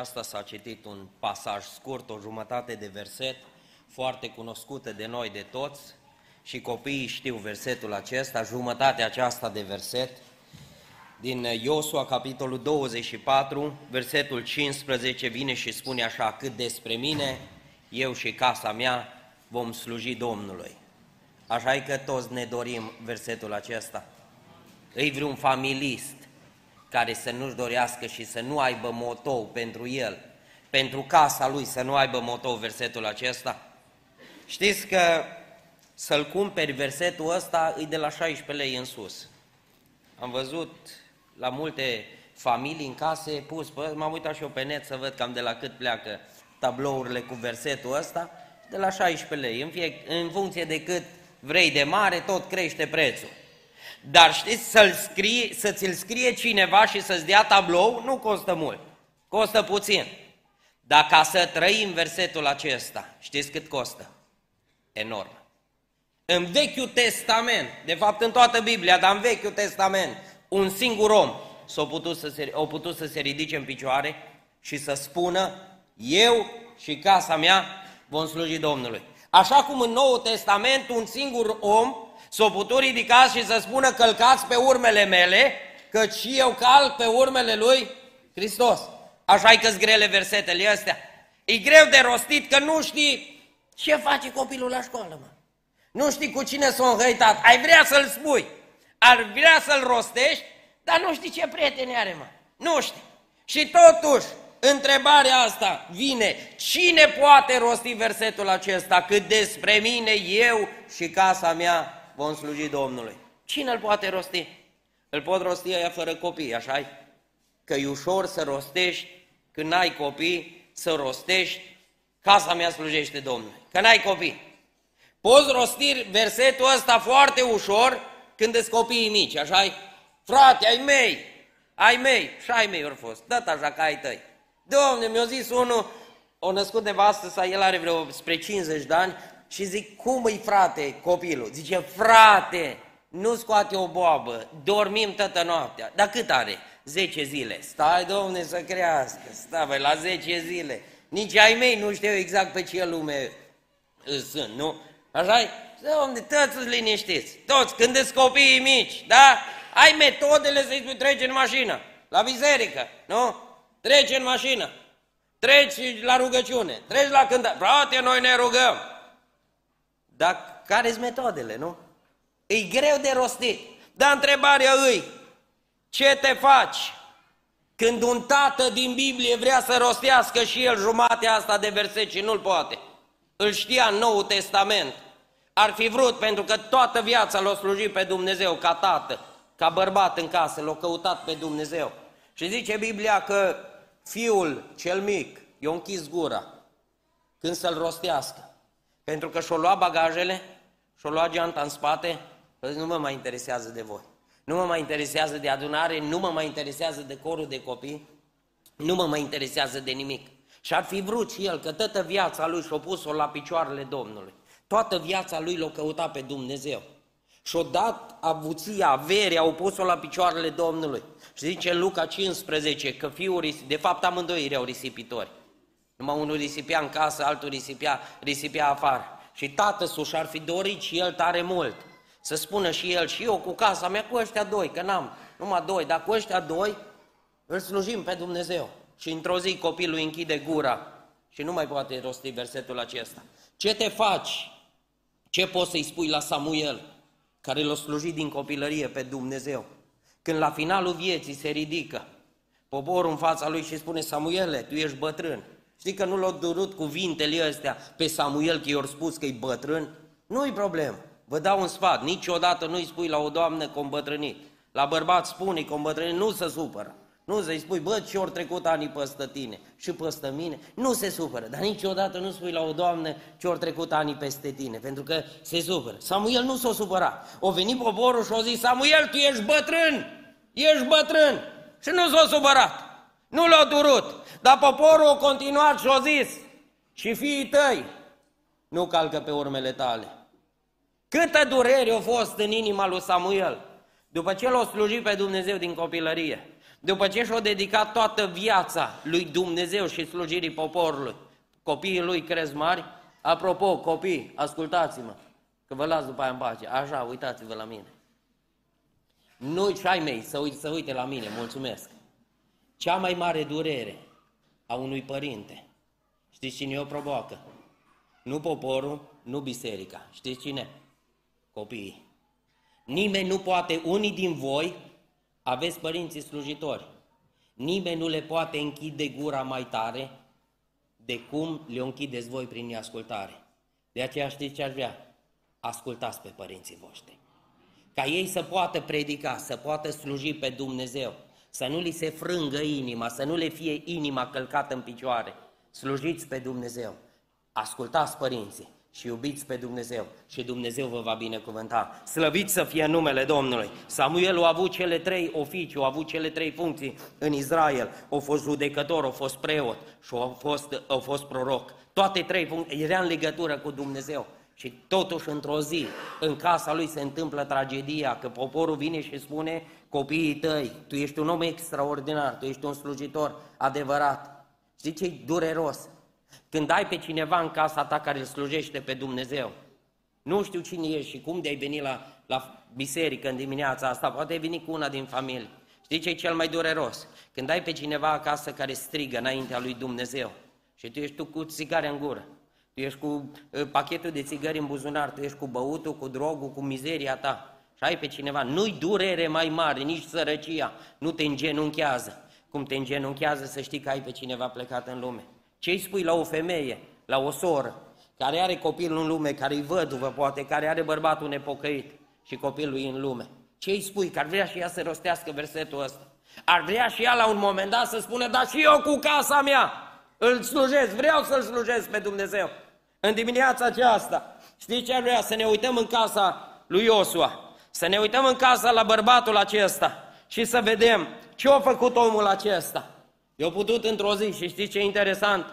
Asta s-a citit un pasaj scurt, o jumătate de verset, foarte cunoscută de noi, de toți, și copiii știu versetul acesta, jumătatea aceasta de verset, din Iosua, capitolul 24, versetul 15, vine și spune așa, cât despre mine, eu și casa mea vom sluji Domnului. Așa e că toți ne dorim versetul acesta. Îi vreun familist care să nu-și dorească și să nu aibă motou pentru el, pentru casa lui să nu aibă motou versetul acesta? Știți că să-l cumperi versetul ăsta îi de la 16 lei în sus. Am văzut la multe familii în case pus, m-am uitat și eu pe net să văd cam de la cât pleacă tablourile cu versetul ăsta, de la 16 lei. În, fie, în funcție de cât vrei de mare, tot crește prețul. Dar știți, să-l scrie, să ți-l scrie cineva și să-ți dea tablou, nu costă mult, costă puțin. Dar ca să trăim versetul acesta, știți cât costă? Enorm. În Vechiul Testament, de fapt în toată Biblia, dar în Vechiul Testament, un singur om s-a putut să se, a putut să se ridice în picioare și să spună, eu și casa mea vom sluji Domnului. Așa cum în Noul Testament un singur om s-a putut ridica și să spună călcați pe urmele mele, căci și eu calc pe urmele lui Hristos. Așa-i că grele versetele astea. E greu de rostit că nu știi ce face copilul la școală, mă. Nu știi cu cine s-a înhăitat. Ai vrea să-l spui, ar vrea să-l rostești, dar nu știi ce prieteni are, mă. Nu știi. Și totuși, întrebarea asta vine, cine poate rosti versetul acesta, cât despre mine, eu și casa mea vom sluji Domnului? Cine îl poate rosti? Îl pot rosti aia fără copii, așa -i? Că e ușor să rostești când n-ai copii, să rostești, casa mea slujește Domnului. Că n-ai copii. Poți rosti versetul ăsta foarte ușor când îți copiii mici, așa -i? Frate, ai mei, ai mei, și ai mei au fost, dă așa ca ai tăi. Domne, mi-a zis unul, o născut nevastă sa, el are vreo spre 50 de ani și zic, cum îi frate copilul? Zice, frate, nu scoate o boabă, dormim toată noaptea. Dar cât are? 10 zile. Stai, domne, să crească, stai, băi, la 10 zile. Nici ai mei nu știu exact pe ce lume sunt, nu? așa -i? Domne, toți liniștiți, toți, când sunt copiii mici, da? Ai metodele să-i spui trece în mașină, la biserică, nu? Treci în mașină, treci la rugăciune, treci la cântare. Frate, noi ne rugăm. Dar care sunt metodele, nu? E greu de rostit. Dar întrebarea îi, ce te faci când un tată din Biblie vrea să rostească și el jumatea asta de verset și nu-l poate? Îl știa în Noul Testament. Ar fi vrut, pentru că toată viața l-a slujit pe Dumnezeu ca tată, ca bărbat în casă, l-a căutat pe Dumnezeu. Și zice Biblia că fiul cel mic i-a închis gura când să-l rostească. Pentru că și-o lua bagajele, și-o lua geanta în spate, că nu mă mai interesează de voi. Nu mă mai interesează de adunare, nu mă mai interesează de corul de copii, nu mă mai interesează de nimic. Și ar fi vrut și el că toată viața lui și-o pus-o la picioarele Domnului. Toată viața lui l-a căutat pe Dumnezeu. Și-o dat avuția, averea, au pus-o la picioarele Domnului. Și zice Luca 15 că fiul, de fapt amândoi erau risipitori. Numai unul risipea în casă, altul risipea, risipea afară. Și tată sus ar fi dorit și el tare mult. Să spună și el, și eu cu casa mea, cu ăștia doi, că n-am numai doi, dar cu ăștia doi îl slujim pe Dumnezeu. Și într-o zi copilul închide gura și nu mai poate rosti versetul acesta. Ce te faci? Ce poți să-i spui la Samuel, care l-a slujit din copilărie pe Dumnezeu? Când la finalul vieții se ridică poporul în fața lui și spune, Samuele, tu ești bătrân. Știi că nu l-au durut cuvintele astea pe Samuel că i-au spus că e bătrân? Nu-i problemă. Vă dau un sfat, niciodată nu-i spui la o doamnă că îmbătrânit. La bărbat spune că îmbătrânit, nu se supără. Nu să-i spui, bă, ce ori trecut ani păstă tine și păstă mine. Nu se supără, dar niciodată nu spui la o doamnă ce ori trecut ani peste tine, pentru că se supără. Samuel nu s-a supărat. O venit poporul și a zis, Samuel, tu ești bătrân, ești bătrân. Și nu s-a supărat. Nu l-a durut. Dar poporul a continuat și a zis, și fiii tăi nu calcă pe urmele tale. Câtă durere a fost în inima lui Samuel după ce l-a slujit pe Dumnezeu din copilărie. După ce și-a dedicat toată viața lui Dumnezeu și slujirii poporului, copiii lui cresc mari. Apropo, copii, ascultați-mă, că vă las după aia în pace. Așa, uitați-vă la mine. Nu și ai mei să, uite, să uite la mine, mulțumesc. Cea mai mare durere a unui părinte, știți cine o provoacă? Nu poporul, nu biserica. Știți cine? Copiii. Nimeni nu poate, unii din voi aveți părinții slujitori. Nimeni nu le poate închide gura mai tare de cum le închideți voi prin neascultare. De aceea știți ce aș vrea? Ascultați pe părinții voștri. Ca ei să poată predica, să poată sluji pe Dumnezeu, să nu li se frângă inima, să nu le fie inima călcată în picioare. Slujiți pe Dumnezeu. Ascultați părinții și iubiți pe Dumnezeu și Dumnezeu vă va binecuvânta. Slăviți să fie numele Domnului. Samuel a avut cele trei oficii, a avut cele trei funcții în Israel. A fost judecător, a fost preot și a fost, a fost proroc. Toate trei funcții, era în legătură cu Dumnezeu. Și totuși într-o zi, în casa lui se întâmplă tragedia, că poporul vine și spune copiii tăi, tu ești un om extraordinar, tu ești un slujitor adevărat. Știi ce dureros? Când ai pe cineva în casa ta care îl slujește pe Dumnezeu, nu știu cine ești și cum de-ai venit la, la biserică în dimineața asta, poate ai venit cu una din familie. Știi ce e cel mai dureros? Când ai pe cineva acasă care strigă înaintea lui Dumnezeu și tu ești tu cu țigare în gură, tu ești cu uh, pachetul de țigări în buzunar, tu ești cu băutul, cu drogul, cu mizeria ta și ai pe cineva, nu-i durere mai mare, nici sărăcia, nu te îngenunchează. Cum te îngenunchează să știi că ai pe cineva plecat în lume. Ce îi spui la o femeie, la o soră, care are copil în lume, care îi văduvă poate, care are bărbatul nepocăit și copilul e în lume? Ce îi spui? Că ar vrea și ea să rostească versetul ăsta. Ar vrea și ea la un moment dat să spună, dar și eu cu casa mea îl slujesc, vreau să-L slujesc pe Dumnezeu. În dimineața aceasta, știți ce ar vrea? Să ne uităm în casa lui Iosua, să ne uităm în casa la bărbatul acesta și să vedem ce a făcut omul acesta. Eu putut într-o zi și știți ce e interesant?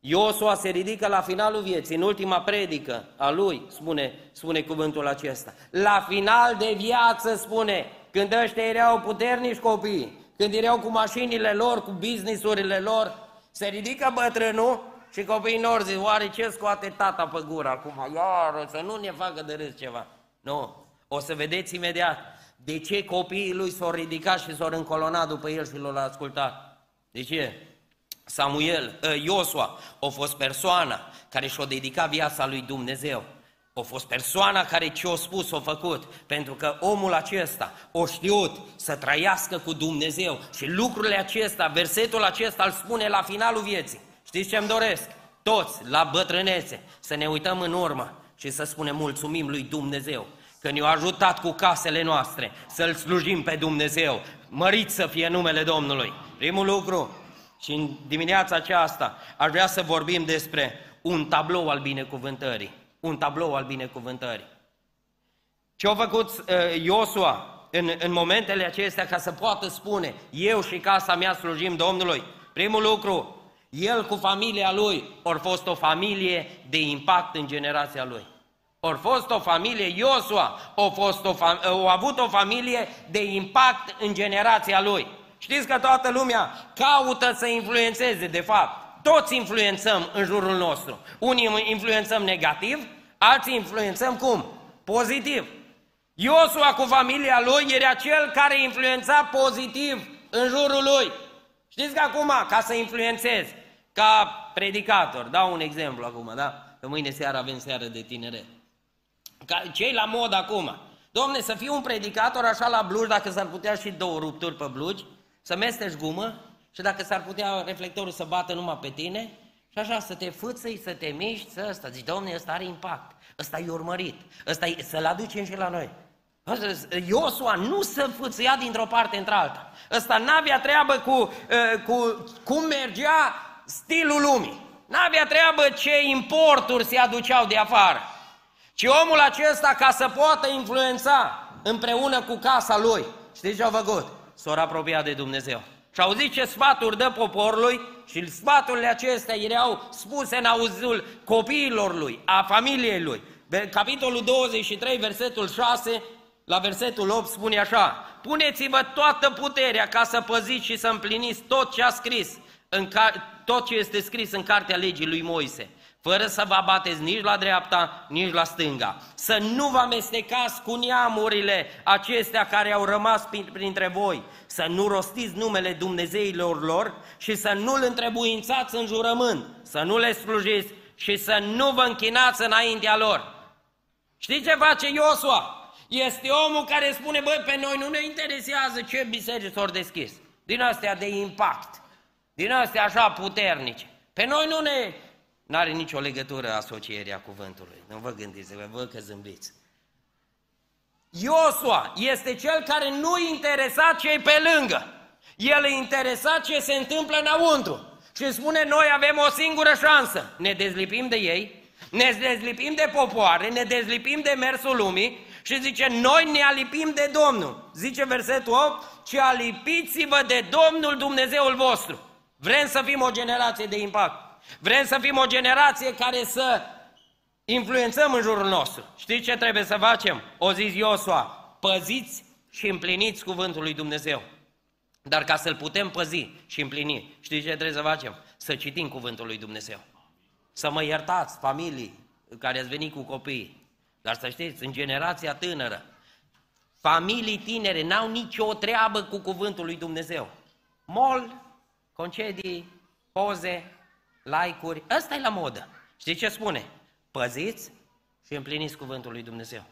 Iosua se ridică la finalul vieții, în ultima predică a lui, spune, spune cuvântul acesta. La final de viață spune, când ăștia erau puternici copii, când erau cu mașinile lor, cu businessurile lor, se ridică bătrânul și copiii lor zic, oare ce scoate tata pe gură acum? Iar să nu ne facă de râs ceva. Nu, o să vedeți imediat de ce copiii lui s-au ridicat și s-au încolonat după el și l-au ascultat. De ce? Samuel, ă, Iosua, a fost persoana care și-a dedicat viața lui Dumnezeu. A fost persoana care ce-a spus, a făcut, pentru că omul acesta o știut să trăiască cu Dumnezeu și lucrurile acestea, versetul acesta îl spune la finalul vieții. Știți ce îmi doresc? Toți, la bătrânețe, să ne uităm în urmă și să spunem mulțumim lui Dumnezeu că ne-a ajutat cu casele noastre să-L slujim pe Dumnezeu. Mărit să fie numele Domnului. Primul lucru, și în dimineața aceasta aș vrea să vorbim despre un tablou al binecuvântării. Un tablou al binecuvântării. Ce a făcut uh, Iosua în, în momentele acestea ca să poată spune, eu și casa mea slujim Domnului? Primul lucru, el cu familia lui, ori fost o familie de impact în generația lui. Ori fost o familie, Iosua, a, fost o, a avut o familie de impact în generația lui. Știți că toată lumea caută să influențeze, de fapt. Toți influențăm în jurul nostru. Unii influențăm negativ, alții influențăm cum? Pozitiv. Iosua cu familia lui era cel care influența pozitiv în jurul lui. Știți că acum, ca să influențezi, ca predicator, dau un exemplu acum, da? Că mâine seara avem seară de tineret. Ca cei la mod acum. Domne, să fiu un predicator așa la blugi, dacă s-ar putea și două rupturi pe blugi, să mestești gumă și dacă s-ar putea reflectorul să bată numai pe tine și așa să te fâțăi, să te miști, să ăsta. Zici, domne, ăsta are impact, ăsta e urmărit, ăsta e, să-l aducem și la noi. Iosua nu se fâțâia dintr-o parte într-alta. Ăsta n-avea treabă cu, uh, cu cum mergea stilul lumii. N-avea treabă ce importuri se aduceau de afară. Ci omul acesta, ca să poată influența împreună cu casa lui, știți ce au făcut? s-au apropiat de Dumnezeu. Și au zis ce sfaturi dă poporului și sfaturile acestea erau spuse în auzul copiilor lui, a familiei lui. Capitolul 23, versetul 6, la versetul 8 spune așa, puneți-vă toată puterea ca să păziți și să împliniți tot ce a scris, în ca, tot ce este scris în cartea legii lui Moise, fără să vă abateți nici la dreapta, nici la stânga. Să nu vă amestecați cu neamurile acestea care au rămas printre voi, să nu rostiți numele Dumnezeilor lor și să nu-L întrebuințați în jurământ, să nu le slujiți și să nu vă închinați înaintea lor. Știți ce face Iosua? Este omul care spune, băi, pe noi nu ne interesează ce biserici s-au deschis. Din astea de impact, din astea așa puternice. Pe noi nu ne... N-are nicio legătură asocierea cuvântului. Nu vă gândiți, vă văd că zâmbiți. Iosua este cel care nu interesa cei pe lângă. El interesa ce se întâmplă înăuntru. Și spune, noi avem o singură șansă. Ne dezlipim de ei, ne dezlipim de popoare, ne dezlipim de mersul lumii și zice, noi ne alipim de Domnul. Zice versetul 8, ci alipiți-vă de Domnul Dumnezeul vostru. Vrem să fim o generație de impact. Vrem să fim o generație care să influențăm în jurul nostru. Știți ce trebuie să facem? O zis Iosua, păziți și împliniți cuvântul lui Dumnezeu. Dar ca să-l putem păzi și împlini, știți ce trebuie să facem? Să citim cuvântul lui Dumnezeu. Să mă iertați, familii care ați venit cu copii, dar să știți, în generația tânără, familii tinere n-au nicio treabă cu cuvântul lui Dumnezeu. Mol, concedii, poze, like-uri, ăsta e la modă. Știți ce spune? Păziți și împliniți cuvântul lui Dumnezeu.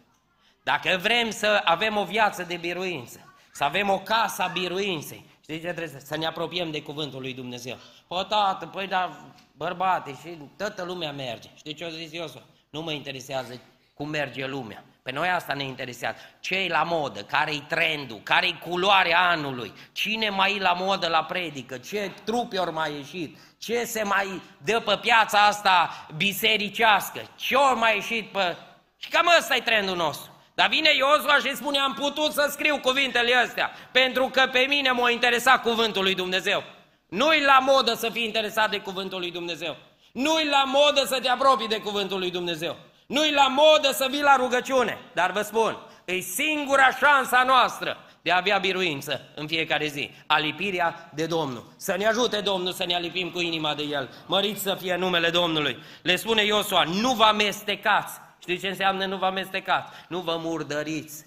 Dacă vrem să avem o viață de biruință, să avem o casă a biruinței, știți ce trebuie? Să ne apropiem de cuvântul lui Dumnezeu. Păi, tată, păi, da, bărbate, și toată lumea merge. Știți ce a zis Iosua? Nu mă interesează cum merge lumea. Pe noi asta ne interesează. ce e la modă, care-i trendul, care-i culoarea anului, cine mai e la modă la predică, ce trupe ori mai ieșit, ce se mai dă pe piața asta bisericească, ce ori mai ieșit pe... Și cam ăsta e trendul nostru. Dar vine Iosua și spune, am putut să scriu cuvintele astea, pentru că pe mine m-a interesat cuvântul lui Dumnezeu. Nu-i la modă să fii interesat de cuvântul lui Dumnezeu. Nu-i la modă să te apropii de cuvântul lui Dumnezeu. Nu-i la modă să vii la rugăciune, dar vă spun, e singura șansa noastră de a avea biruință în fiecare zi. Alipirea de Domnul. Să ne ajute Domnul să ne alipim cu inima de El. Măriți să fie numele Domnului. Le spune Iosua, nu vă amestecați. Știți ce înseamnă nu vă amestecați? Nu vă murdăriți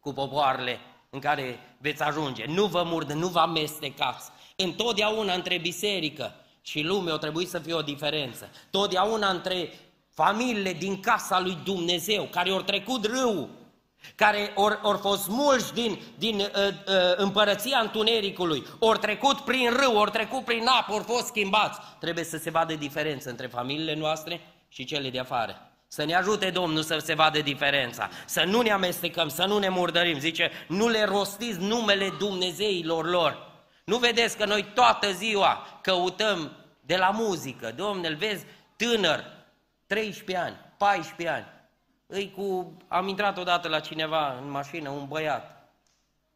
cu popoarele în care veți ajunge. Nu vă murdă, nu vă amestecați. Întotdeauna între biserică și lume o trebuie să fie o diferență. Totdeauna între familiile din casa lui Dumnezeu, care au trecut râu, care au or fost mulți din, din uh, uh, împărăția întunericului, au trecut prin râu, au trecut prin apă, au fost schimbați. Trebuie să se vadă diferență între familiile noastre și cele de afară. Să ne ajute Domnul să se vadă diferența, să nu ne amestecăm, să nu ne murdărim. Zice, nu le rostiți numele Dumnezeilor lor. Nu vedeți că noi toată ziua căutăm de la muzică, Domnul, vezi, tânăr, 13 ani, 14 ani. Îi cu, am intrat odată la cineva în mașină, un băiat,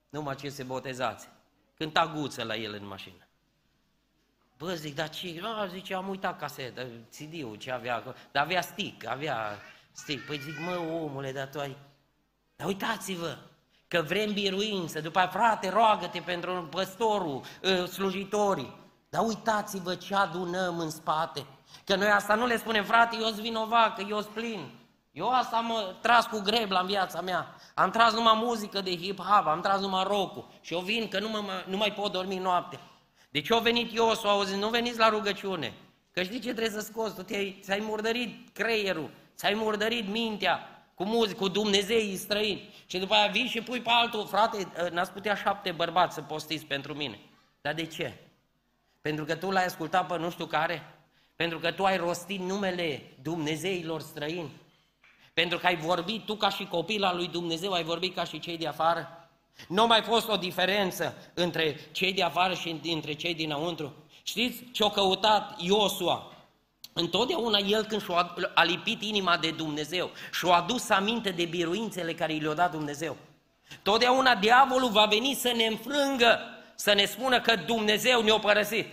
numai ce se botezați. Cânta guță la el în mașină. Bă, zic, dar ce? A, zice, am uitat casetă, CD-ul, ce avea acolo. Dar avea stick, avea stick. Păi zic, mă, omule, dar tu ai... Dar uitați-vă, că vrem biruință, după aia, frate, roagă-te pentru păstorul, ă, slujitorii. Dar uitați-vă ce adunăm în spate. Că noi asta nu le spunem, frate, eu sunt vinovat, că eu sunt plin. Eu asta am tras cu grebla în viața mea. Am tras numai muzică de hip-hop, am tras numai rock Și eu vin că nu, mă, nu mai pot dormi noaptea. Deci au venit Iosu, au zis, nu veniți la rugăciune. Că știi ce trebuie să scoți? Tu te-ai, ți-ai murdărit creierul, ți-ai murdărit mintea cu muzică, cu Dumnezei străini. Și după aia vii și pui pe altul, frate, n-ați putea șapte bărbați să postiți pentru mine. Dar de ce? Pentru că tu l-ai ascultat pe nu știu care? Pentru că tu ai rostit numele Dumnezeilor străini? Pentru că ai vorbit tu ca și copil al lui Dumnezeu, ai vorbit ca și cei de afară? Nu a mai fost o diferență între cei de afară și între cei dinăuntru? Știți ce-a căutat Iosua? Întotdeauna el când și-a alipit inima de Dumnezeu și-a adus aminte de biruințele care i le-a dat Dumnezeu. Totdeauna diavolul va veni să ne înfrângă, să ne spună că Dumnezeu ne-a părăsit.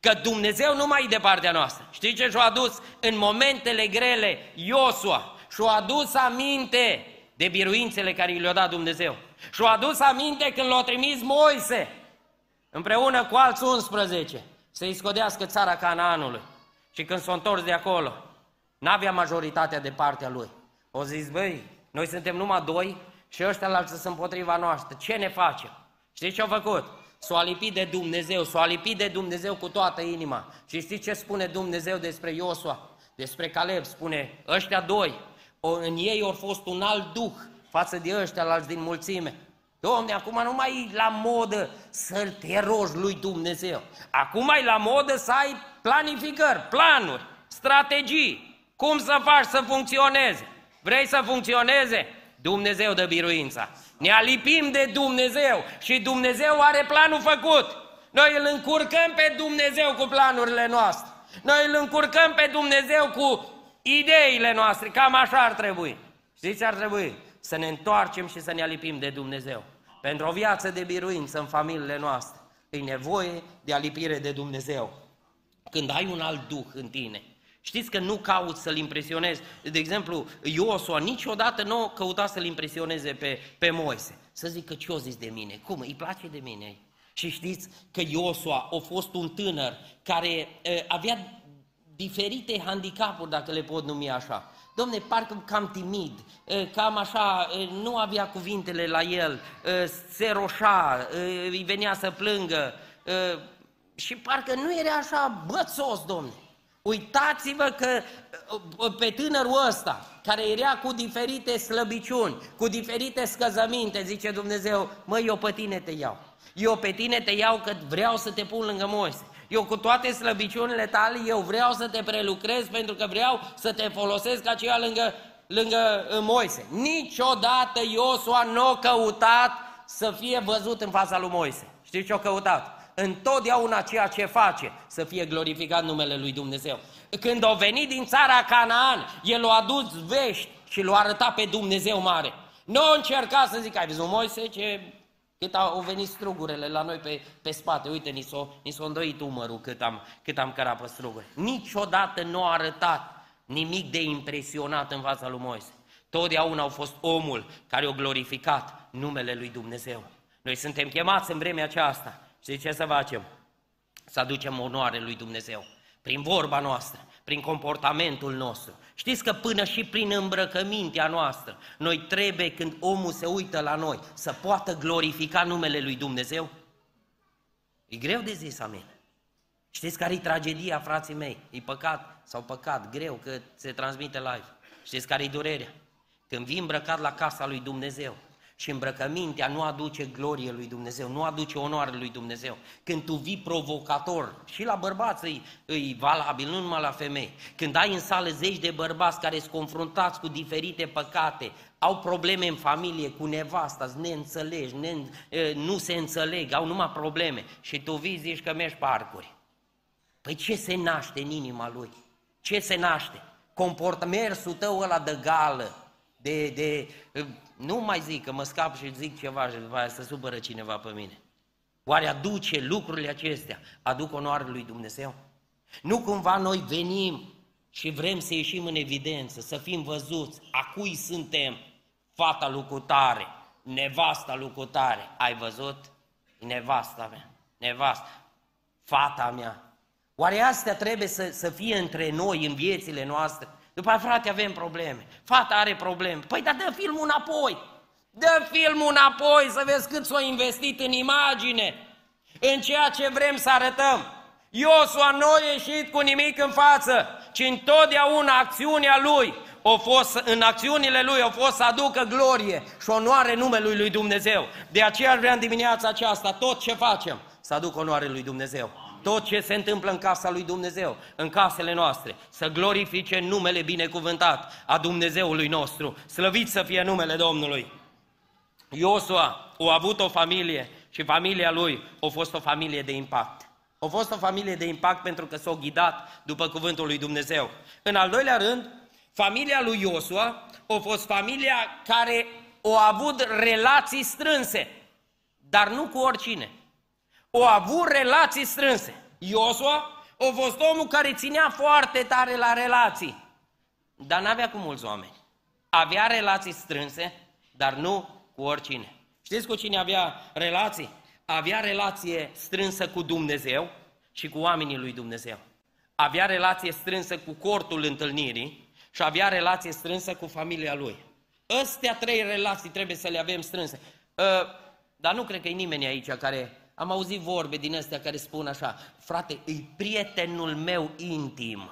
Că Dumnezeu nu mai e de partea noastră. Știți ce și-a adus în momentele grele Iosua? Și-a adus aminte de biruințele care i le-a dat Dumnezeu. Și a adus aminte când l-a trimis Moise, împreună cu alți 11, să-i scodească țara Canaanului. Și când s-a întors de acolo, n-avea majoritatea de partea lui. O zis, băi, noi suntem numai doi și ăștia la sunt împotriva noastră. Ce ne facem? Știți ce au făcut? S-a lipit de Dumnezeu, s-a lipit de Dumnezeu cu toată inima. Și știți ce spune Dumnezeu despre Iosua? Despre Caleb spune, ăștia doi, în ei au fost un alt duh față de ăștia alți din mulțime. Domne, acum nu mai e la modă să te rogi lui Dumnezeu. Acum e la modă să ai planificări, planuri, strategii. Cum să faci să funcționeze? Vrei să funcționeze? Dumnezeu dă biruința. Ne alipim de Dumnezeu și Dumnezeu are planul făcut. Noi îl încurcăm pe Dumnezeu cu planurile noastre. Noi îl încurcăm pe Dumnezeu cu ideile noastre. Cam așa ar trebui. Știți ce ar trebui? Să ne întoarcem și să ne alipim de Dumnezeu. Pentru o viață de biruință în familiile noastre, e nevoie de alipire de Dumnezeu. Când ai un alt duh în tine, Știți că nu caut să-l impresionez. De exemplu, Iosua niciodată nu căuta să-l impresioneze pe, pe Moise. Să zică ce o zis de mine, cum, îi place de mine. Și știți că Iosua a fost un tânăr care e, avea diferite handicapuri, dacă le pot numi așa. Domne, parcă cam timid, cam așa, nu avea cuvintele la el, se roșa, îi venea să plângă și parcă nu era așa bățos, domne. Uitați-vă că uh, pe tânărul ăsta, care era cu diferite slăbiciuni, cu diferite scăzăminte, zice Dumnezeu, măi, eu pe tine te iau. Eu pe tine te iau că vreau să te pun lângă Moise. Eu cu toate slăbiciunile tale, eu vreau să te prelucrez pentru că vreau să te folosesc ca aceea lângă, lângă uh, Moise. Niciodată Iosua nu a căutat să fie văzut în fața lui Moise. Știți ce a căutat? întotdeauna ceea ce face să fie glorificat numele lui Dumnezeu. Când au venit din țara Canaan, el a adus vești și l-a arătat pe Dumnezeu mare. Nu încerca să zic, ai văzut Moise ce cât au venit strugurele la noi pe, pe spate, uite, ni s-a, ni s-a îndoit umărul cât am, cât am cărat pe struguri. Niciodată nu a arătat nimic de impresionat în fața lui Moise. Totdeauna au fost omul care a glorificat numele lui Dumnezeu. Noi suntem chemați în vremea aceasta Știți ce să facem? Să aducem onoare lui Dumnezeu. Prin vorba noastră, prin comportamentul nostru. Știți că până și prin îmbrăcămintea noastră, noi trebuie când omul se uită la noi să poată glorifica numele lui Dumnezeu? E greu de zis, amin. Știți care e tragedia, frații mei? E păcat sau păcat, greu, că se transmite live. Știți care e durerea? Când vii îmbrăcat la casa lui Dumnezeu, și îmbrăcămintea nu aduce glorie lui Dumnezeu, nu aduce onoare lui Dumnezeu. Când tu vii provocator, și la bărbați îi, îi valabil, nu numai la femei, când ai în sală zeci de bărbați care sunt confruntați cu diferite păcate, au probleme în familie cu nevasta, neînțelegi, ne, nu se înțeleg, au numai probleme și tu vii zici că mergi parcuri. Păi ce se naște în inima lui? Ce se naște? Comport mersul tău ăla de gală, de, de nu mai zic că mă scap și zic ceva și după aia să supără cineva pe mine. Oare aduce lucrurile acestea, aduc onoare lui Dumnezeu? Nu cumva noi venim și vrem să ieșim în evidență, să fim văzuți, a cui suntem fata lucutare, nevasta lucutare. Ai văzut? Nevasta mea, nevasta, fata mea. Oare astea trebuie să, să fie între noi în viețile noastre? După aia, frate, avem probleme. Fata are probleme. Păi, dar dă filmul înapoi. Dă filmul înapoi să vezi cât s-a investit în imagine, în ceea ce vrem să arătăm. Iosua nu a ieșit cu nimic în față, ci întotdeauna acțiunea lui o fost, în acțiunile lui au fost să aducă glorie și onoare numelui lui Dumnezeu. De aceea vrea în dimineața aceasta tot ce facem să aducă onoare lui Dumnezeu tot ce se întâmplă în casa lui Dumnezeu, în casele noastre, să glorifice numele binecuvântat a Dumnezeului nostru. Slăvit să fie numele Domnului. Iosua a avut o familie și familia lui a fost o familie de impact. A fost o familie de impact pentru că s-a ghidat după cuvântul lui Dumnezeu. În al doilea rând, familia lui Iosua a fost familia care a avut relații strânse, dar nu cu oricine au avut relații strânse. Iosua a fost omul care ținea foarte tare la relații, dar n-avea cu mulți oameni. Avea relații strânse, dar nu cu oricine. Știți cu cine avea relații? Avea relație strânsă cu Dumnezeu și cu oamenii lui Dumnezeu. Avea relație strânsă cu cortul întâlnirii și avea relație strânsă cu familia lui. Astea trei relații trebuie să le avem strânse. Uh, dar nu cred că e nimeni aici care... Am auzit vorbe din astea care spun așa, frate, e prietenul meu intim.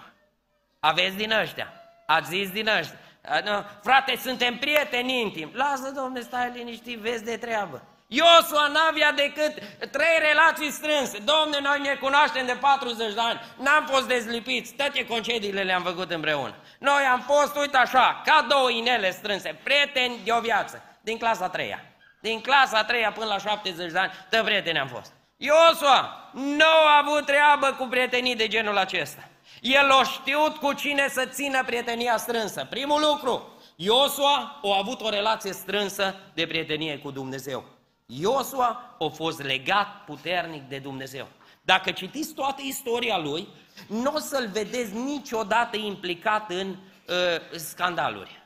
Aveți din ăștia? Ați zis din ăștia? Nu, frate, suntem prieteni intim. Lasă, domne, stai liniștit, vezi de treabă. Iosua n-avea decât trei relații strânse. Domne, noi ne cunoaștem de 40 de ani, n-am fost dezlipiți, toate concediile le-am făcut împreună. Noi am fost, uite așa, ca două inele strânse, prieteni de o viață, din clasa 3 -a. Din clasa 3 -a până la 70 de ani, tă prieteni am fost. Iosua nu a avut treabă cu prietenii de genul acesta. El a știut cu cine să țină prietenia strânsă. Primul lucru, Iosua a avut o relație strânsă de prietenie cu Dumnezeu. Iosua a fost legat puternic de Dumnezeu. Dacă citiți toată istoria lui, nu o să-l vedeți niciodată implicat în uh, scandaluri,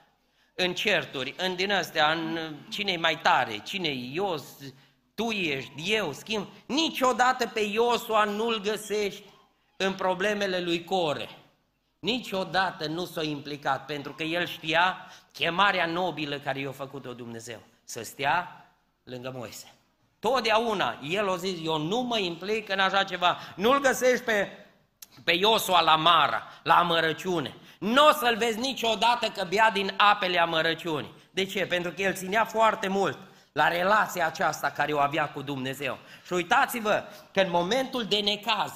în certuri, în din astea, în uh, cine e mai tare, cine e Ios, tu ești, eu, schimb. Niciodată pe Iosua nu-l găsești în problemele lui Core. Niciodată nu s-a implicat, pentru că el știa chemarea nobilă care i-a făcut-o Dumnezeu. Să stea lângă Moise. Totdeauna el a zis, eu nu mă implic în așa ceva. Nu-l găsești pe, pe Iosua la Mara, la amărăciune. Nu o să-l vezi niciodată că bea din apele amărăciunii. De ce? Pentru că el ținea foarte mult la relația aceasta care o avea cu Dumnezeu. Și uitați-vă că în momentul de necaz,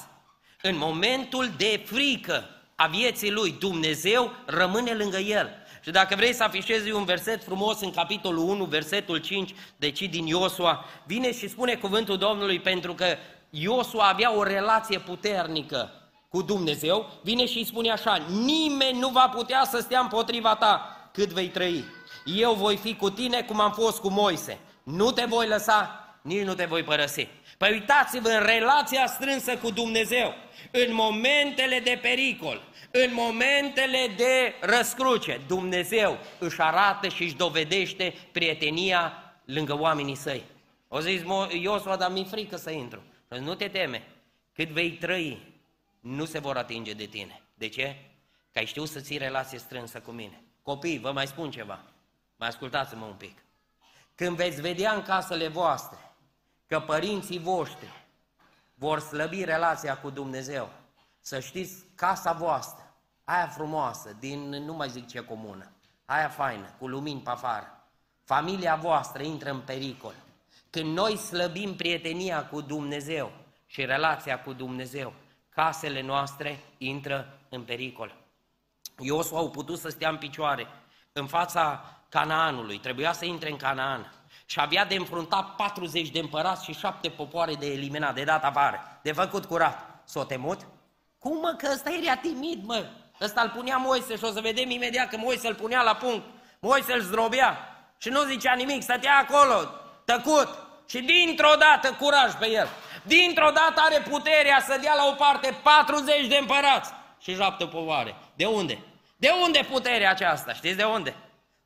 în momentul de frică a vieții lui, Dumnezeu rămâne lângă el. Și dacă vrei să afișezi un verset frumos în capitolul 1, versetul 5, deci din Iosua, vine și spune cuvântul Domnului pentru că Iosua avea o relație puternică cu Dumnezeu, vine și îi spune așa, nimeni nu va putea să stea împotriva ta cât vei trăi. Eu voi fi cu tine cum am fost cu Moise. Nu te voi lăsa, nici nu te voi părăsi. Păi uitați-vă în relația strânsă cu Dumnezeu, în momentele de pericol, în momentele de răscruce, Dumnezeu își arată și își dovedește prietenia lângă oamenii săi. O zis Iosua, dar mi-e frică să intru. Nu te teme, cât vei trăi, nu se vor atinge de tine. De ce? Că ai știut să ții relație strânsă cu mine. Copii, vă mai spun ceva. Mai ascultați-mă un pic. Când veți vedea în casele voastre că părinții voștri vor slăbi relația cu Dumnezeu, să știți, casa voastră, aia frumoasă, din nu mai zic ce comună, aia faină, cu lumini pe afară, familia voastră intră în pericol. Când noi slăbim prietenia cu Dumnezeu și relația cu Dumnezeu, casele noastre intră în pericol. Iosua au putut să stea în picioare în fața Canaanului, trebuia să intre în Canaan și avea de înfruntat 40 de împărați și șapte popoare de eliminat, de dat afară, de făcut curat. S-o temut? Cum mă, că ăsta era timid, mă? Ăsta îl punea Moise și o să vedem imediat că Moise îl punea la punct. Moise îl zdrobea și nu zicea nimic, stătea acolo, tăcut. Și dintr-o dată curaj pe el. Dintr-o dată are puterea să dea la o parte 40 de împărați și șapte popoare. De unde? De unde puterea aceasta? Știți de unde?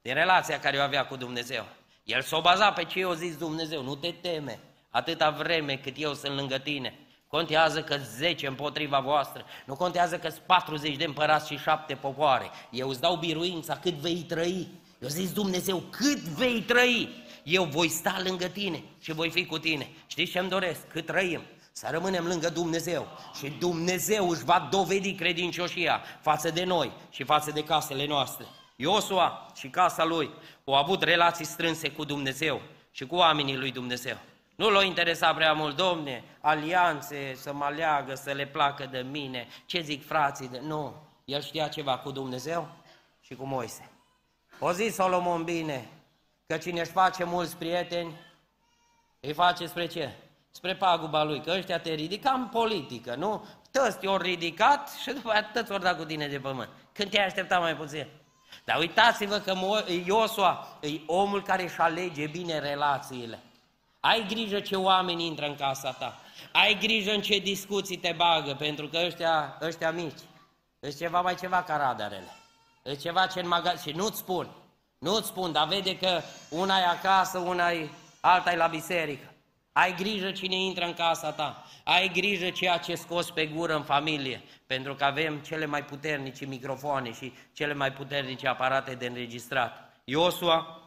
Din relația care o avea cu Dumnezeu. El s-o baza pe ce i-a zis Dumnezeu, nu te teme, atâta vreme cât eu sunt lângă tine. Contează că 10 împotriva voastră, nu contează că 40 de împărați și 7 popoare. Eu îți dau biruința cât vei trăi. Eu zis Dumnezeu, cât vei trăi, eu voi sta lângă tine și voi fi cu tine. Știți ce îmi doresc? Cât trăim? Să rămânem lângă Dumnezeu și Dumnezeu își va dovedi credincioșia față de noi și față de casele noastre. Iosua și casa lui au avut relații strânse cu Dumnezeu și cu oamenii lui Dumnezeu. Nu l-a interesat prea mult, domne, alianțe, să mă aleagă, să le placă de mine, ce zic frații de... Nu, el știa ceva cu Dumnezeu și cu Moise. O zis Solomon bine, că cine își face mulți prieteni, îi face spre ce? Spre paguba lui, că ăștia te ridică în politică, nu? Tăți te-au ridicat și după aceea tăți ori dat cu tine de pământ. Când te-ai așteptat mai puțin? Dar uitați-vă că Iosua e omul care își alege bine relațiile. Ai grijă ce oameni intră în casa ta. Ai grijă în ce discuții te bagă, pentru că ăștia, ăștia mici, e ceva mai ceva ca radarele. E ceva ce în magazin, și nu-ți spun, Nu-ți spun, dar vede că una e acasă, una e alta e la biserică. Ai grijă cine intră în casa ta. Ai grijă ceea ce scos pe gură în familie, pentru că avem cele mai puternice microfoane și cele mai puternice aparate de înregistrat. Iosua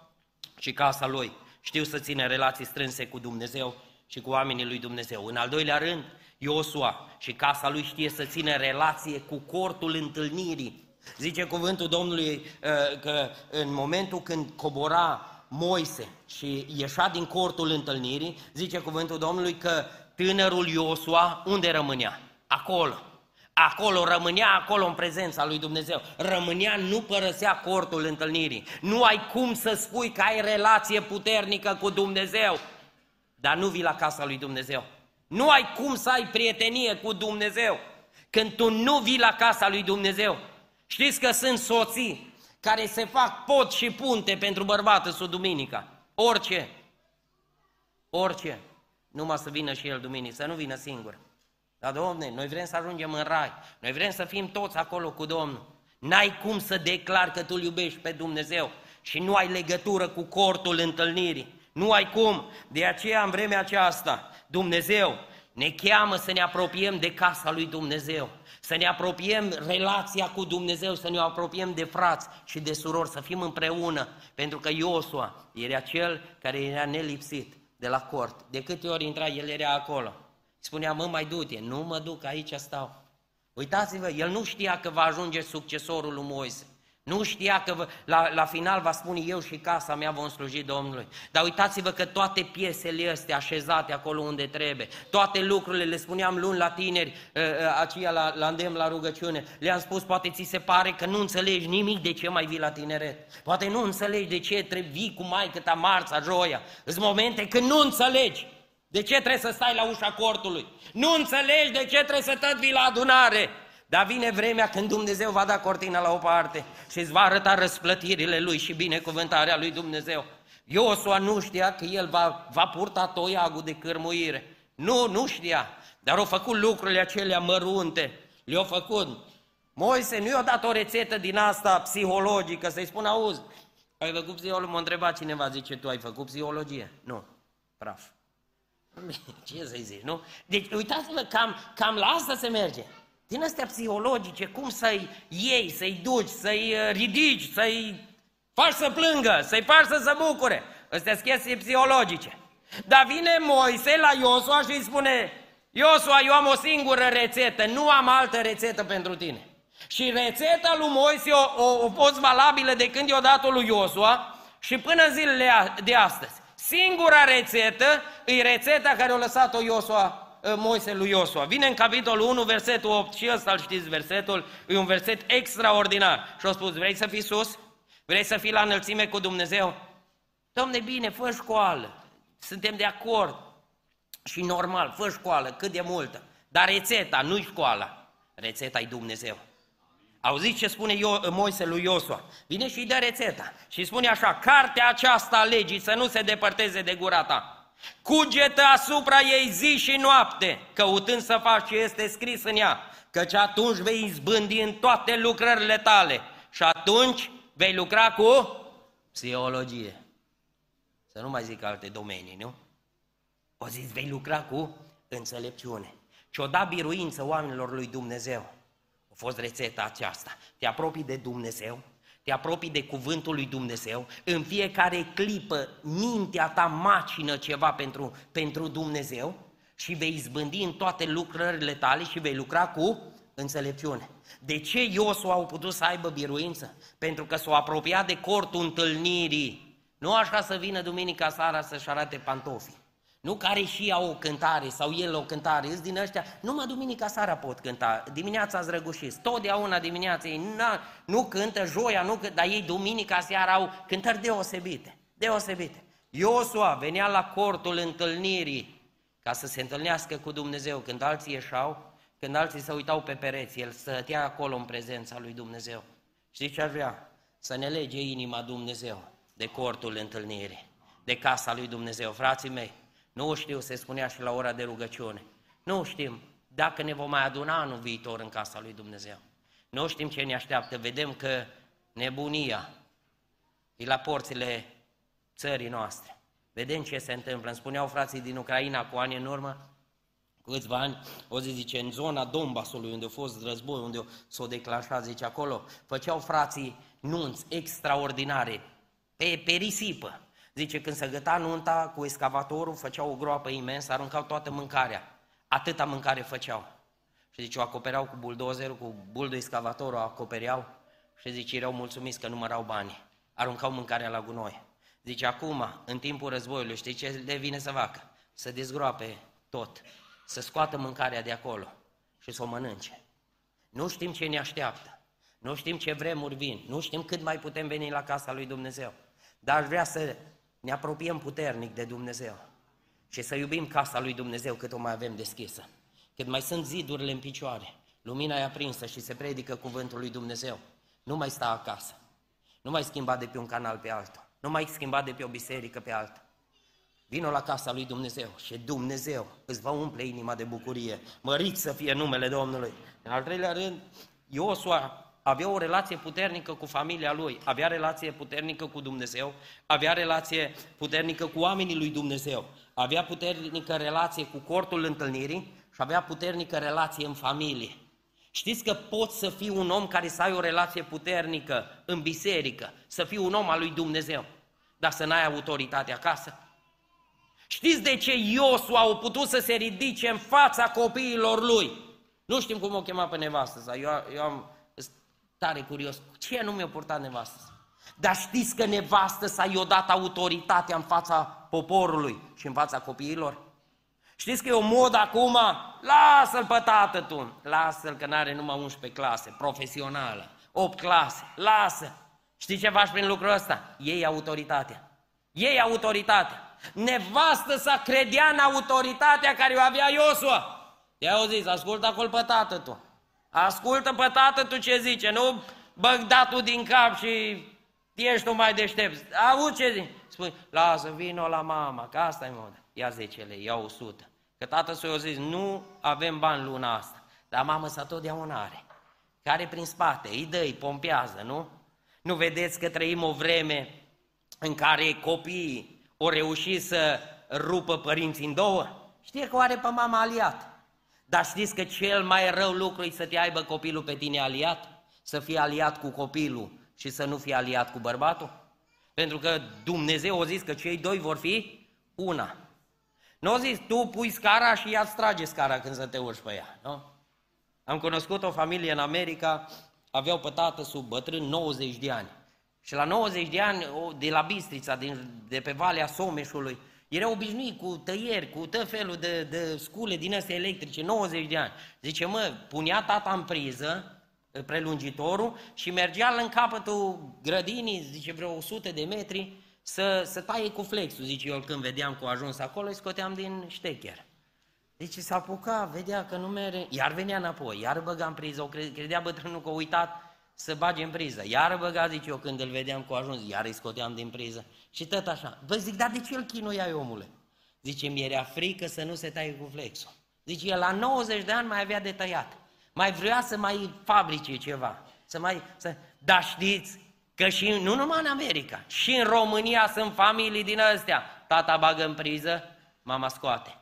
și casa lui știu să țină relații strânse cu Dumnezeu și cu oamenii lui Dumnezeu. În al doilea rând, Iosua și casa lui știe să țină relație cu cortul întâlnirii. Zice cuvântul Domnului uh, că în momentul când cobora Moise și ieșea din cortul întâlnirii, zice cuvântul Domnului că tânărul Iosua unde rămânea? Acolo. Acolo rămânea, acolo în prezența lui Dumnezeu. Rămânea, nu părăsea cortul întâlnirii. Nu ai cum să spui că ai relație puternică cu Dumnezeu, dar nu vii la casa lui Dumnezeu. Nu ai cum să ai prietenie cu Dumnezeu când tu nu vii la casa lui Dumnezeu. Știți că sunt soții care se fac pot și punte pentru bărbatul sub duminica. Orice. Orice. Numai să vină și el duminică, să nu vină singur. Dar, Domne, noi vrem să ajungem în rai. Noi vrem să fim toți acolo cu Domnul. N-ai cum să declar că tu îl iubești pe Dumnezeu și nu ai legătură cu cortul întâlnirii. Nu ai cum. De aceea, în vremea aceasta, Dumnezeu ne cheamă să ne apropiem de casa lui Dumnezeu, să ne apropiem relația cu Dumnezeu, să ne apropiem de frați și de surori, să fim împreună, pentru că Iosua era cel care era nelipsit de la cort. De câte ori intra, el era acolo. Spunea, mă, mai du-te, nu mă duc, aici stau. Uitați-vă, el nu știa că va ajunge succesorul lui Moise. Nu știa că la, la final va spune eu și casa mea vom sluji Domnului. Dar uitați-vă că toate piesele astea așezate acolo unde trebuie, toate lucrurile, le spuneam luni la tineri, ă, ă, aceia la, la îndemn, la rugăciune, le-am spus, poate ți se pare că nu înțelegi nimic de ce mai vii la tineret. Poate nu înțelegi de ce trebuie vii cu maică ta marța, joia. Sunt momente când nu înțelegi. De ce trebuie să stai la ușa cortului? Nu înțelegi de ce trebuie să tot vii la adunare. Dar vine vremea când Dumnezeu va da cortina la o parte și îți va arăta răsplătirile Lui și binecuvântarea Lui Dumnezeu. Iosua nu știa că el va, va purta toiagul de cârmuire. Nu, nu știa. Dar au făcut lucrurile acelea mărunte. Le-au făcut. Moise nu i-a dat o rețetă din asta psihologică, să-i spun, auzi, ai făcut psihologie? M-a întrebat cineva, zice, tu ai făcut psihologie? Nu, praf. Ce să-i zici, nu? Deci uitați-vă, cam, cam la asta se merge din astea psihologice, cum să-i iei, să-i duci, să-i uh, ridici, să-i faci să plângă, să-i faci să se bucure. Astea sunt chestii psihologice. Dar vine Moise la Iosua și îi spune, Iosua, eu am o singură rețetă, nu am altă rețetă pentru tine. Și rețeta lui Moise o, o, o fost valabilă de când i-a dat-o lui Iosua și până zilele de astăzi. Singura rețetă e rețeta care a lăsat-o Iosua Uh, Moise lui Iosua. Vine în capitolul 1, versetul 8 și ăsta știți versetul, e un verset extraordinar. Și a spus, vrei să fii sus? Vrei să fii la înălțime cu Dumnezeu? Domne, bine, fă școală. Suntem de acord. Și normal, fă școală, cât de multă. Dar rețeta, nu școala. Rețeta e Dumnezeu. Auziți ce spune Moise lui Iosua? Vine și îi dă rețeta. Și spune așa, cartea aceasta a legii să nu se depărteze de gura ta Cugetă asupra ei zi și noapte, căutând să faci ce este scris în ea, căci atunci vei izbândi în toate lucrările tale și atunci vei lucra cu psihologie. Să nu mai zic alte domenii, nu? O zis, vei lucra cu înțelepciune. Și o da biruință oamenilor lui Dumnezeu. A fost rețeta aceasta. Te apropii de Dumnezeu, te apropii de cuvântul lui Dumnezeu, în fiecare clipă mintea ta macină ceva pentru, pentru Dumnezeu și vei izbândi în toate lucrările tale și vei lucra cu înțelepciune. De ce Iosua au putut să aibă biruință? Pentru că s-au apropiat de cortul întâlnirii. Nu așa să vină duminica seara să-și arate pantofii. Nu care și au o cântare sau el o cântare, îți din ăștia, numai duminica seara pot cânta, dimineața îți răgușiți, totdeauna dimineața ei na, nu cântă, joia nu cântă, dar ei duminica seara au cântări deosebite, deosebite. Iosua venea la cortul întâlnirii ca să se întâlnească cu Dumnezeu când alții ieșau, când alții se uitau pe pereți, el stătea acolo în prezența lui Dumnezeu. Știți ce ar vrea? Să ne lege inima Dumnezeu de cortul întâlnirii, de casa lui Dumnezeu. Frații mei, nu știu, se spunea și la ora de rugăciune. Nu știm dacă ne vom mai aduna anul viitor în casa lui Dumnezeu. Nu știm ce ne așteaptă. Vedem că nebunia e la porțile țării noastre. Vedem ce se întâmplă. Îmi spuneau frații din Ucraina cu ani în urmă, cu câțiva ani, o zi zice, în zona Donbasului, unde a fost război, unde s-o declanșat, zice, acolo, făceau frații nunți extraordinare, pe, pe risipă. Zice, când se găta nunta cu excavatorul, făceau o groapă imensă, aruncau toată mâncarea. Atâta mâncare făceau. Și zice, o acopereau cu buldozerul, cu buldul excavatorul, o acopereau. Și zice, erau mulțumiți că numărau bani. Aruncau mâncarea la gunoi. Zice, acum, în timpul războiului, știi ce le vine să facă? Să dezgroape tot, să scoată mâncarea de acolo și să o mănânce. Nu știm ce ne așteaptă, nu știm ce vremuri vin, nu știm cât mai putem veni la casa lui Dumnezeu. Dar aș vrea să ne apropiem puternic de Dumnezeu și să iubim casa lui Dumnezeu cât o mai avem deschisă. Cât mai sunt zidurile în picioare, lumina e aprinsă și se predică cuvântul lui Dumnezeu. Nu mai sta acasă, nu mai schimba de pe un canal pe altul, nu mai schimba de pe o biserică pe alta. Vino la casa lui Dumnezeu și Dumnezeu îți va umple inima de bucurie. Mărit să fie numele Domnului. În al treilea rând, Iosua avea o relație puternică cu familia lui, avea relație puternică cu Dumnezeu, avea relație puternică cu oamenii lui Dumnezeu, avea puternică relație cu cortul întâlnirii și avea puternică relație în familie. Știți că poți să fii un om care să ai o relație puternică în biserică, să fii un om al lui Dumnezeu, dar să n-ai autoritate acasă? Știți de ce Iosu a putut să se ridice în fața copiilor lui? Nu știm cum o chema pe nevastă sa. Eu, eu am tare curios. Ce nu mi-a purtat nevastă Dar știți că nevastă sa i-a dat autoritatea în fața poporului și în fața copiilor? Știți că e o modă acum? Lasă-l pe tată tu. Lasă-l că n-are numai 11 clase, profesională, 8 clase. Lasă. Știi ce faci prin lucrul ăsta? Ei autoritatea. Ei autoritatea. Nevastă să credea în autoritatea care o avea Iosua. I-au zis, ascultă acolo pe tată tu. Ascultă pe tată tu ce zice, nu băg datul din cap și ești tu mai deștept. Auzi ce zice? Spui, lasă, vino la mama, că asta e modă. Ia 10 lei, ia 100. Că tată s-a zis, nu avem bani luna asta, dar mamă să totdeauna are. Care prin spate, îi dă, îi pompează, nu? Nu vedeți că trăim o vreme în care copiii au reușit să rupă părinții în două? Știe că o are pe mama aliat. Dar știți că cel mai rău lucru e să te aibă copilul pe tine aliat? Să fie aliat cu copilul și să nu fie aliat cu bărbatul? Pentru că Dumnezeu a zis că cei doi vor fi una. Nu a zis, tu pui scara și ea trage scara când să te urci pe ea, nu? Am cunoscut o familie în America, aveau pe tată sub bătrân 90 de ani. Și la 90 de ani, de la Bistrița, de pe Valea Someșului, era obișnuit cu tăieri, cu tot felul de, de scule din astea electrice, 90 de ani. Zice, mă, punea tata în priză, prelungitorul, și mergea în capătul grădinii, zice, vreo 100 de metri, să, să taie cu flexul, zice eu, când vedeam că a ajuns acolo, îi scoteam din ștecher. Deci s-a apucat, vedea că nu mere, iar venea înapoi, iar băga în priză, credea bătrânul că a uitat să bage în priză. Iar băga, zice eu, când îl vedeam cu ajuns, iar îi scoteam din priză. Și tot așa. Vă zic, dar de ce îl chinuiai, omule? Zice, mi era frică să nu se taie cu flexul. Zice, el la 90 de ani mai avea de tăiat. Mai vrea să mai fabrice ceva. Să mai, să... Dar știți că și nu numai în America, și în România sunt familii din astea. Tata bagă în priză, mama scoate.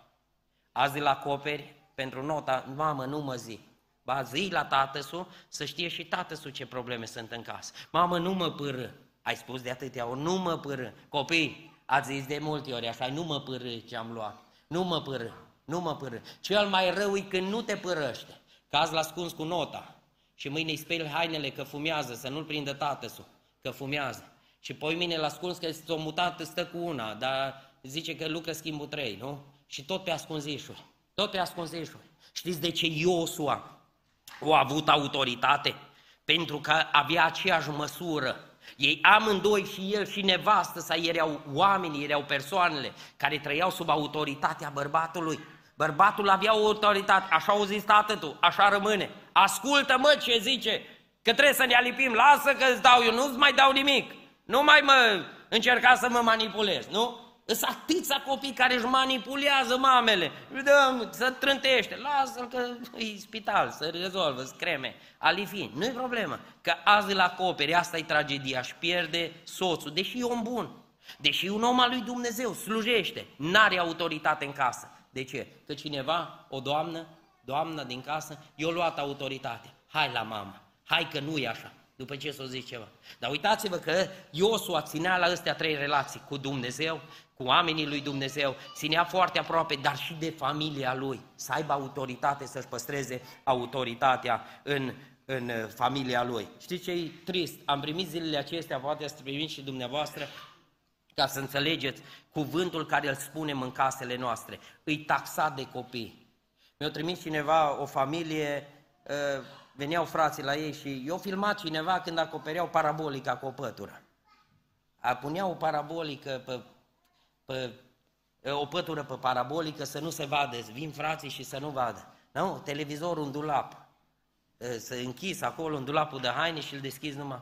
Azi la coperi, pentru nota, mamă, nu mă zi. Ba zi la tatăsu să știe și tatăsu ce probleme sunt în casă. Mamă, nu mă pâră. Ai spus de atâtea ori, nu mă pâră. Copii, ați zis de multe ori așa, nu mă pâră ce am luat. Nu mă pâră, nu mă pâră. Cel mai rău e când nu te părăște. Că azi l ascuns cu nota și mâine îi speli hainele că fumează, să nu-l prindă tatăsu, că fumează. Și poi mine l ascuns că s-o mutat, stă cu una, dar zice că lucră schimbul trei, nu? Și tot pe ascunzișuri, tot pe ascunzișuri. Știți de ce Iosua au avut autoritate? Pentru că avea aceeași măsură. Ei amândoi și el și nevastă sa erau oamenii, erau persoanele care trăiau sub autoritatea bărbatului. Bărbatul avea o autoritate, așa au zis tatătul, așa rămâne. Ascultă mă ce zice, că trebuie să ne alipim, lasă că îți dau eu, nu-ți mai dau nimic. Nu mai mă încerca să mă manipulez, nu? Sunt atâția copii care își manipulează mamele. Dăm, să trântește. Lasă-l că e spital, să rezolvă, să creme. Alifi, nu e problemă. Că azi îl acoperi, asta e tragedia. Și pierde soțul, deși e om bun. Deși un om al lui Dumnezeu slujește, n-are autoritate în casă. De ce? Că cineva, o doamnă, doamna din casă, i-a luat autoritate. Hai la mama, hai că nu e așa după ce s-o zice ceva. Dar uitați-vă că Iosua ținea la astea trei relații, cu Dumnezeu, cu oamenii lui Dumnezeu, ținea foarte aproape, dar și de familia lui, să aibă autoritate, să-și păstreze autoritatea în, în uh, familia lui. Știți ce e trist? Am primit zilele acestea, poate ați primit și dumneavoastră, ca să înțelegeți cuvântul care îl spunem în casele noastre. Îi taxat de copii. Mi-a trimis cineva o familie, uh, veneau frații la ei și eu filmat cineva când acopereau parabolica cu o pătură. A punea o parabolică pe, pe, o pătură pe parabolică să nu se vadă, vin frații și să nu vadă. Nu, televizorul în dulap. Să închis acolo în dulapul de haine și îl deschizi numai.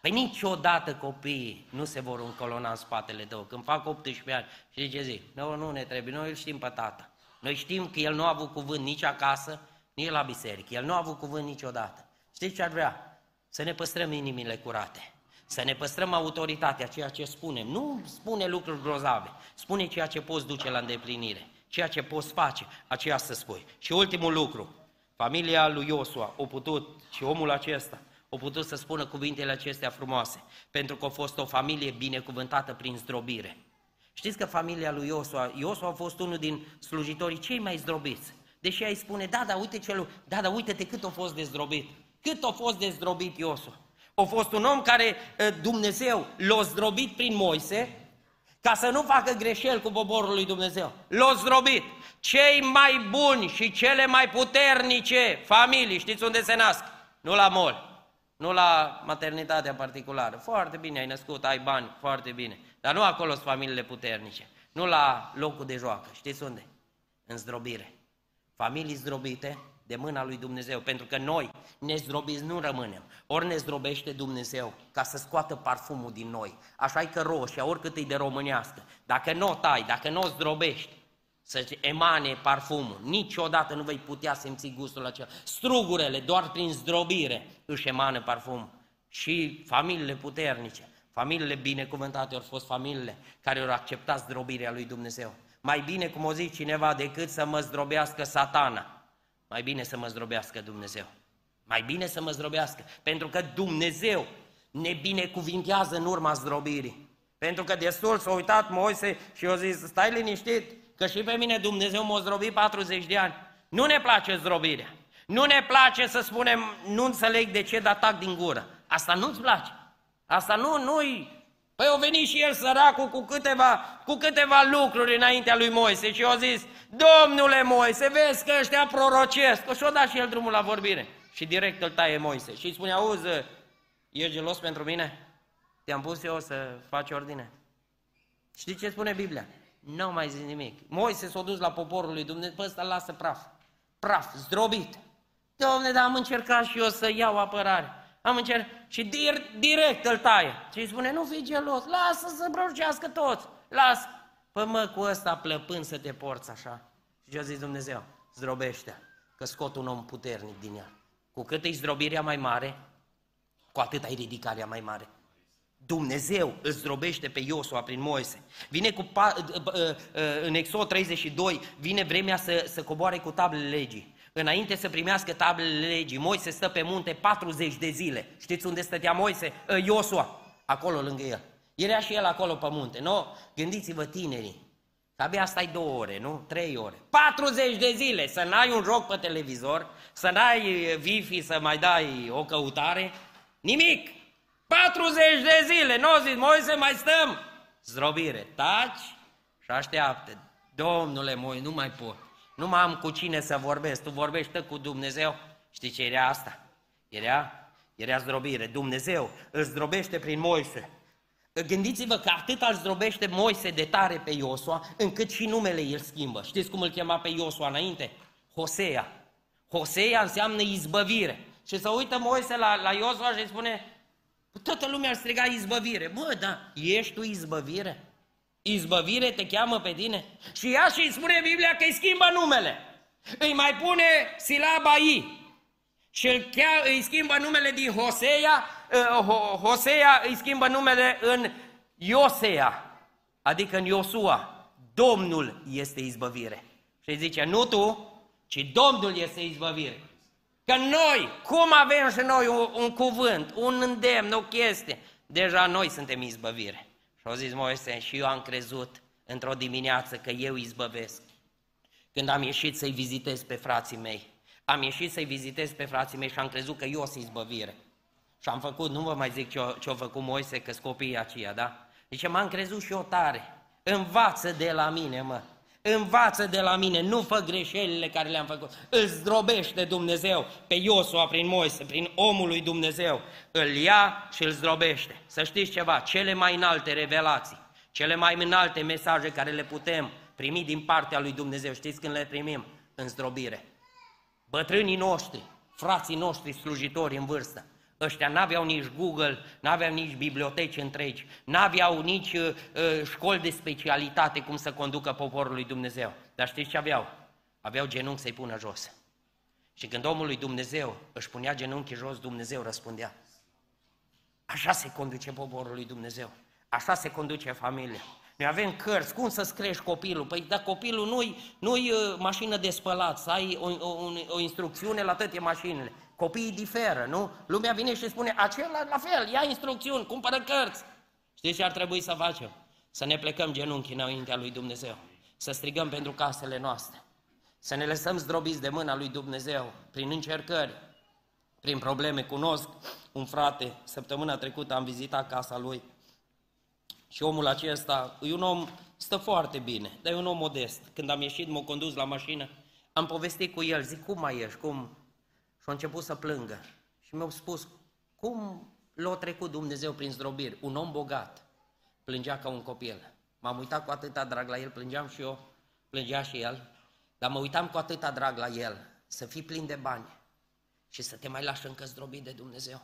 Păi niciodată copiii nu se vor încolona în spatele tău. Când fac 18 ani, și ce zic? Nu, nu ne trebuie, noi îl știm pe tata. Noi știm că el nu a avut cuvânt nici acasă, nici la biserică. El nu a avut cuvânt niciodată. Știți ce ar vrea? Să ne păstrăm inimile curate. Să ne păstrăm autoritatea, ceea ce spunem. Nu spune lucruri grozave. Spune ceea ce poți duce la îndeplinire. Ceea ce poți face, aceea să spui. Și ultimul lucru. Familia lui Iosua a putut, și omul acesta, a putut să spună cuvintele acestea frumoase, pentru că a fost o familie binecuvântată prin zdrobire. Știți că familia lui Iosua, Iosua a fost unul din slujitorii cei mai zdrobiți. Deși ai spune, da, da, uite celul, da, da, uite-te cât a fost dezdrobit. Cât a fost dezdrobit Iosua. A fost un om care Dumnezeu l-a zdrobit prin Moise, ca să nu facă greșeli cu poporul lui Dumnezeu. L-a zdrobit. Cei mai buni și cele mai puternice familii, știți unde se nasc? Nu la mol, nu la maternitatea particulară. Foarte bine, ai născut, ai bani, foarte bine. Dar nu acolo sunt familiile puternice. Nu la locul de joacă. Știți unde? În zdrobire familii zdrobite de mâna lui Dumnezeu, pentru că noi nezdrobiți nu rămânem. Ori ne zdrobește Dumnezeu ca să scoată parfumul din noi. Așa e că roșia, oricât e de românească, dacă nu o tai, dacă nu o zdrobești, să emane parfumul. Niciodată nu vei putea simți gustul acela. Strugurele, doar prin zdrobire, își emană parfum. Și familiile puternice, familiile binecuvântate, au fost familiile care au acceptat zdrobirea lui Dumnezeu. Mai bine, cum o zice cineva, decât să mă zdrobească satana. Mai bine să mă zdrobească Dumnezeu. Mai bine să mă zdrobească. Pentru că Dumnezeu ne binecuvintează în urma zdrobirii. Pentru că destul s-a uitat Moise și a zis, stai liniștit, că și pe mine Dumnezeu m-a zdrobit 40 de ani. Nu ne place zdrobirea. Nu ne place să spunem, nu înțeleg de ce, dar tac din gură. Asta nu-ți place. Asta nu, nu-i Păi au venit și el săracul cu câteva, cu câteva lucruri înaintea lui Moise și au zis, Domnule Moise, vezi că ăștia prorocesc. Și-o dat și el drumul la vorbire. Și direct îl taie Moise. Și îi spune, auzi, ești gelos pentru mine? Te-am pus eu să faci ordine. Știi ce spune Biblia? Nu mai zic nimic. Moise s-a dus la poporul lui Dumnezeu, pe ăsta lasă praf. Praf, zdrobit. Domne, dar am încercat și eu să iau apărare. Am încercat și direct îl taie. Și îi spune, nu fi gelos, lasă să brăucească toți, lasă. Păi mă, cu ăsta plăpând să te porți așa. Și ce a zis Dumnezeu? Zdrobește că scot un om puternic din ea. Cu cât e zdrobirea mai mare, cu atât ai ridicarea mai mare. Dumnezeu îl zdrobește pe Iosua prin Moise. Vine cu, în Exod 32, vine vremea să, să coboare cu tablele legii. Înainte să primească tablele legii, Moise stă pe munte 40 de zile. Știți unde stătea Moise? Ă, Iosua, acolo lângă el. Era și el acolo pe munte, nu? Gândiți-vă tinerii, că abia stai două ore, nu? Trei ore. 40 de zile să n-ai un joc pe televizor, să n-ai wifi să mai dai o căutare, nimic. 40 de zile, nu zici, Moise, mai stăm. Zdrobire, taci și așteaptă. Domnule Moi, nu mai pot. Nu mai am cu cine să vorbesc, tu vorbești cu Dumnezeu. Știi ce era asta? Era, era zdrobire. Dumnezeu îl zdrobește prin Moise. Gândiți-vă că atât îl zdrobește Moise de tare pe Iosua, încât și numele îl schimbă. Știți cum îl chema pe Iosua înainte? Hosea. Hosea înseamnă izbăvire. Și să uită Moise la, la Iosua și îi spune, toată lumea ar striga izbăvire. Bă, da, ești tu izbăvire? Izbăvire te cheamă pe tine? Și ea și îți spune Biblia că îi schimbă numele. Îi mai pune silaba I. Și îl chea, îi schimbă numele din Hosea, uh, Hosea îi schimbă numele în Iosea, adică în Iosua. Domnul este izbăvire. Și îi zice, nu tu, ci Domnul este izbăvire. Că noi, cum avem și noi un, un cuvânt, un îndemn, o chestie, deja noi suntem izbăvire. Și au zis Moise, și eu am crezut într-o dimineață că eu izbăvesc. Când am ieșit să-i vizitez pe frații mei, am ieșit să-i vizitez pe frații mei și am crezut că eu sunt izbăvire. Și am făcut, nu vă mai zic ce-a făcut Moise, că copiii aceia, da? Deci m-am crezut și eu tare. Învață de la mine, mă. Învață de la mine, nu fă greșelile care le-am făcut. Îl zdrobește Dumnezeu pe Iosua prin Moise, prin omul lui Dumnezeu. Îl ia și îl zdrobește. Să știți ceva, cele mai înalte revelații, cele mai înalte mesaje care le putem primi din partea lui Dumnezeu, știți când le primim? În zdrobire. Bătrânii noștri, frații noștri slujitori în vârstă, Ăștia n-aveau nici Google, n-aveau nici biblioteci întregi, n-aveau nici uh, uh, școli de specialitate cum să conducă poporul lui Dumnezeu. Dar știți ce aveau? Aveau genunchi să-i pună jos. Și când omul lui Dumnezeu își punea genunchii jos, Dumnezeu răspundea. Așa se conduce poporul lui Dumnezeu. Așa se conduce familia. Noi avem cărți, cum să-ți crești copilul? Păi dacă copilul nu-i, nu-i uh, mașină de spălat, să ai o, o, o instrucțiune la toate mașinile. Copiii diferă, nu? Lumea vine și spune, acela la fel, ia instrucțiuni, cumpără cărți. Știți ce ar trebui să facem? Să ne plecăm genunchi înaintea lui Dumnezeu, să strigăm pentru casele noastre, să ne lăsăm zdrobiți de mâna lui Dumnezeu prin încercări, prin probleme. Cunosc un frate, săptămâna trecută am vizitat casa lui și omul acesta e un om, stă foarte bine, dar e un om modest. Când am ieșit, m-a condus la mașină, am povestit cu el, zic, cum mai ești, cum, și a început să plângă. Și mi-au spus, cum l-a trecut Dumnezeu prin zdrobiri? Un om bogat plângea ca un copil. M-am uitat cu atâta drag la el, plângeam și eu, plângea și el, dar mă uitam cu atâta drag la el, să fii plin de bani și să te mai lași încă zdrobit de Dumnezeu.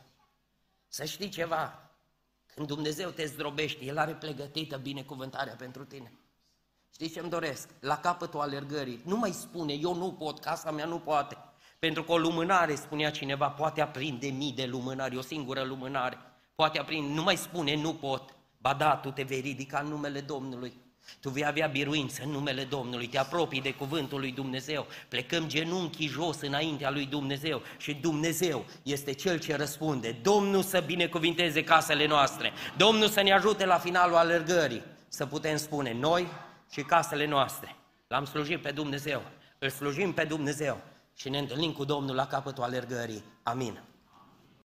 Să știi ceva, când Dumnezeu te zdrobește, El are pregătită binecuvântarea pentru tine. Știi ce îmi doresc? La capătul alergării, nu mai spune, eu nu pot, casa mea nu poate. Pentru că o lumânare, spunea cineva, poate aprinde mii de lumânari, o singură lumânare. Poate aprinde, nu mai spune, nu pot. Ba da, tu te vei ridica în numele Domnului. Tu vei avea biruință în numele Domnului, te apropii de cuvântul lui Dumnezeu, plecăm genunchii jos înaintea lui Dumnezeu și Dumnezeu este Cel ce răspunde. Domnul să binecuvinteze casele noastre, Domnul să ne ajute la finalul alergării, să putem spune noi și casele noastre. L-am slujit pe Dumnezeu, îl slujim pe Dumnezeu și ne întâlnim cu Domnul la capătul alergării. Amin.